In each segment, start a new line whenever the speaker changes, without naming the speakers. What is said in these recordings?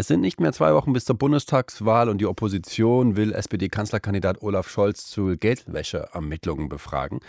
es sind nicht mehr zwei Wochen bis zur Bundestagswahl und die Opposition will SPD-Kanzlerkandidat Olaf Scholz zu Geldwäscheermittlungen befragen.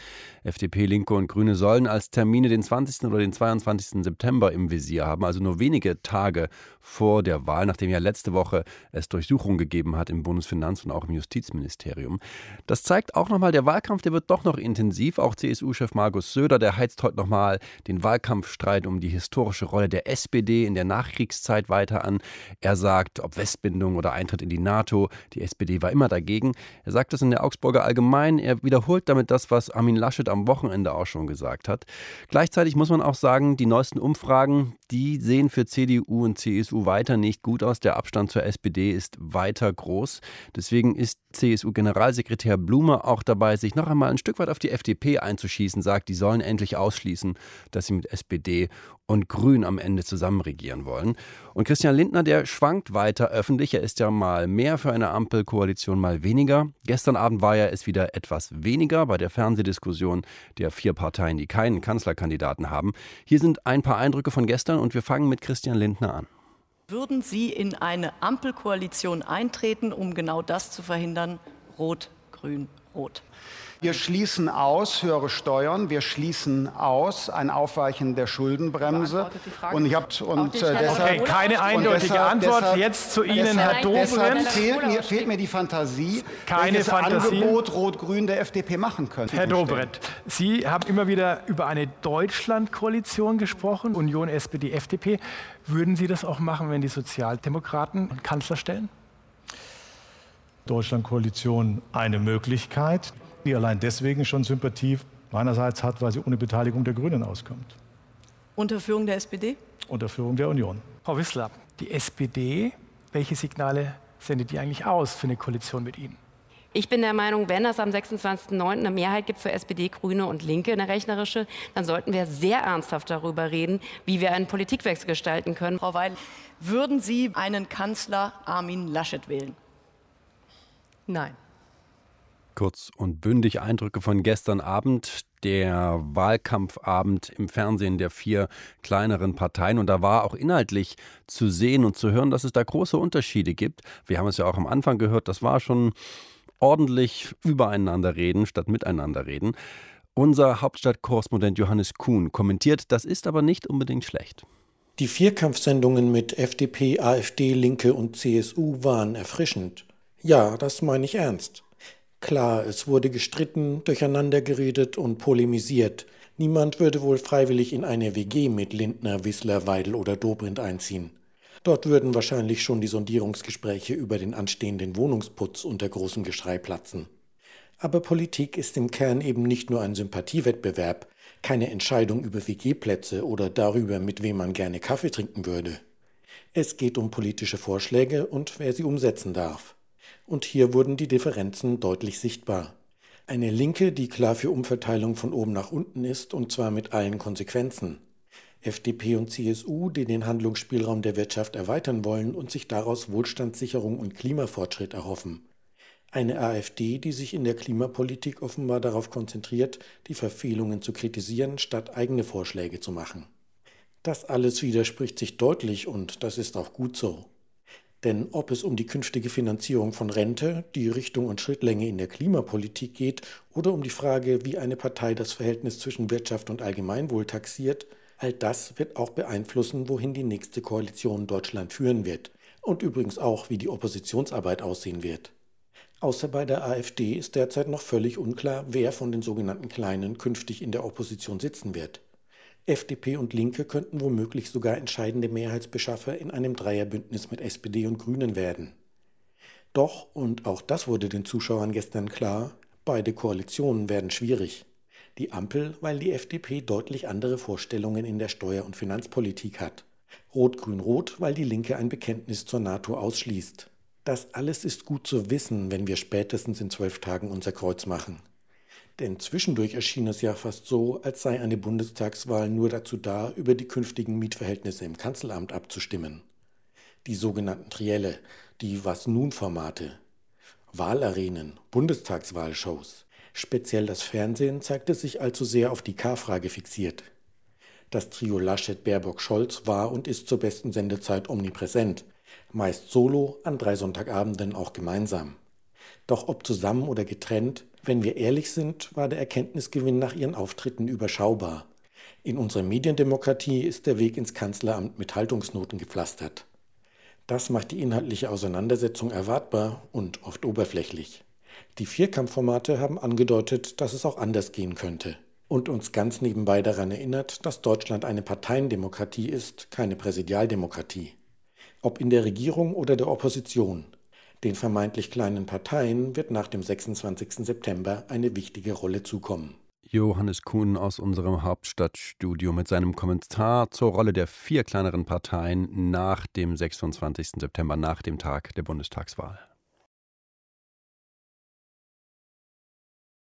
FDP, Linke und Grüne sollen als Termine den 20. oder den 22. September im Visier haben, also nur wenige Tage vor der Wahl, nachdem ja letzte Woche es Durchsuchungen gegeben hat im Bundesfinanz- und auch im Justizministerium. Das zeigt auch nochmal, der Wahlkampf, der wird doch noch intensiv. Auch CSU-Chef Markus Söder, der heizt heute nochmal den Wahlkampfstreit um die historische Rolle der SPD in der Nachkriegszeit weiter an. Er sagt, ob Westbindung oder Eintritt in die NATO, die SPD war immer dagegen. Er sagt das in der Augsburger Allgemein. Er wiederholt damit das, was Armin Laschet am Wochenende auch schon gesagt hat. Gleichzeitig muss man auch sagen, die neuesten Umfragen, die sehen für CDU und CSU weiter nicht gut aus. Der Abstand zur SPD ist weiter groß. Deswegen ist CSU-Generalsekretär Blume auch dabei, sich noch einmal ein Stück weit auf die FDP einzuschießen, sagt, die sollen endlich ausschließen, dass sie mit SPD und Grün am Ende zusammen regieren wollen. Und Christian Lindner, der schwankt weiter öffentlich. Er ist ja mal mehr für eine Ampelkoalition, mal weniger. Gestern Abend war ja es wieder etwas weniger bei der Fernsehdiskussion der vier Parteien, die keinen Kanzlerkandidaten haben. Hier sind ein paar Eindrücke von gestern und wir fangen mit Christian Lindner an.
Würden Sie in eine Ampelkoalition eintreten, um genau das zu verhindern? Rot, Grün, Rot.
Wir schließen aus höhere Steuern, wir schließen aus ein Aufweichen der Schuldenbremse.
Und ich habe und äh, deshalb okay, keine eindeutige deshalb, Antwort deshalb, jetzt zu Ihnen, deshalb, Herr Dobrindt. Deshalb
fehlt mir, fehlt mir die Fantasie,
keine welches Fantasie.
Angebot Rot-Grün der FDP machen könnte.
Herr Dobrindt, Sie haben immer wieder über eine Deutschlandkoalition gesprochen, Union, SPD, FDP. Würden Sie das auch machen, wenn die Sozialdemokraten Kanzler stellen?
Deutschlandkoalition eine Möglichkeit die allein deswegen schon Sympathie meinerseits hat, weil sie ohne Beteiligung der Grünen auskommt.
Unter Führung der SPD?
Unter Führung der Union.
Frau Wissler, die SPD, welche Signale sendet die eigentlich aus für eine Koalition mit Ihnen?
Ich bin der Meinung, wenn es am 26.09. eine Mehrheit gibt für SPD, Grüne und Linke, eine rechnerische, dann sollten wir sehr ernsthaft darüber reden, wie wir einen Politikwechsel gestalten können.
Frau Weil, würden Sie einen Kanzler Armin Laschet wählen?
Nein.
Kurz und bündig Eindrücke von gestern Abend, der Wahlkampfabend im Fernsehen der vier kleineren Parteien. Und da war auch inhaltlich zu sehen und zu hören, dass es da große Unterschiede gibt. Wir haben es ja auch am Anfang gehört, das war schon ordentlich übereinander reden statt miteinander reden. Unser Hauptstadtkorrespondent Johannes Kuhn kommentiert, das ist aber nicht unbedingt schlecht.
Die Vierkampfsendungen mit FDP, AfD, Linke und CSU waren erfrischend. Ja, das meine ich ernst. Klar, es wurde gestritten, durcheinandergeredet und polemisiert. Niemand würde wohl freiwillig in eine WG mit Lindner, Wissler, Weidel oder Dobrindt einziehen. Dort würden wahrscheinlich schon die Sondierungsgespräche über den anstehenden Wohnungsputz unter großem Geschrei platzen. Aber Politik ist im Kern eben nicht nur ein Sympathiewettbewerb, keine Entscheidung über WG-Plätze oder darüber, mit wem man gerne Kaffee trinken würde. Es geht um politische Vorschläge und wer sie umsetzen darf und hier wurden die Differenzen deutlich sichtbar. Eine Linke, die klar für Umverteilung von oben nach unten ist, und zwar mit allen Konsequenzen. FDP und CSU, die den Handlungsspielraum der Wirtschaft erweitern wollen und sich daraus Wohlstandssicherung und Klimafortschritt erhoffen. Eine AfD, die sich in der Klimapolitik offenbar darauf konzentriert, die Verfehlungen zu kritisieren, statt eigene Vorschläge zu machen. Das alles widerspricht sich deutlich und das ist auch gut so. Denn ob es um die künftige Finanzierung von Rente, die Richtung und Schrittlänge in der Klimapolitik geht oder um die Frage, wie eine Partei das Verhältnis zwischen Wirtschaft und Allgemeinwohl taxiert, all das wird auch beeinflussen, wohin die nächste Koalition Deutschland führen wird und übrigens auch, wie die Oppositionsarbeit aussehen wird. Außer bei der AfD ist derzeit noch völlig unklar, wer von den sogenannten Kleinen künftig in der Opposition sitzen wird. FDP und Linke könnten womöglich sogar entscheidende Mehrheitsbeschaffer in einem Dreierbündnis mit SPD und Grünen werden. Doch, und auch das wurde den Zuschauern gestern klar, beide Koalitionen werden schwierig. Die Ampel, weil die FDP deutlich andere Vorstellungen in der Steuer- und Finanzpolitik hat. Rot-Grün-Rot, weil die Linke ein Bekenntnis zur NATO ausschließt. Das alles ist gut zu wissen, wenn wir spätestens in zwölf Tagen unser Kreuz machen. Denn zwischendurch erschien es ja fast so, als sei eine Bundestagswahl nur dazu da, über die künftigen Mietverhältnisse im Kanzleramt abzustimmen. Die sogenannten Trielle, die Was-Nun-Formate, Wahlarenen, Bundestagswahlshows. Speziell das Fernsehen zeigte sich allzu sehr auf die K-Frage fixiert. Das Trio Laschet, Baerbock, Scholz war und ist zur besten Sendezeit omnipräsent, meist solo, an drei Sonntagabenden auch gemeinsam. Doch ob zusammen oder getrennt, wenn wir ehrlich sind, war der Erkenntnisgewinn nach ihren Auftritten überschaubar. In unserer Mediendemokratie ist der Weg ins Kanzleramt mit Haltungsnoten gepflastert. Das macht die inhaltliche Auseinandersetzung erwartbar und oft oberflächlich. Die Vierkampfformate haben angedeutet, dass es auch anders gehen könnte und uns ganz nebenbei daran erinnert, dass Deutschland eine Parteiendemokratie ist, keine Präsidialdemokratie. Ob in der Regierung oder der Opposition. Den vermeintlich kleinen Parteien wird nach dem 26. September eine wichtige Rolle zukommen.
Johannes Kuhn aus unserem Hauptstadtstudio mit seinem Kommentar zur Rolle der vier kleineren Parteien nach dem 26. September, nach dem Tag der Bundestagswahl.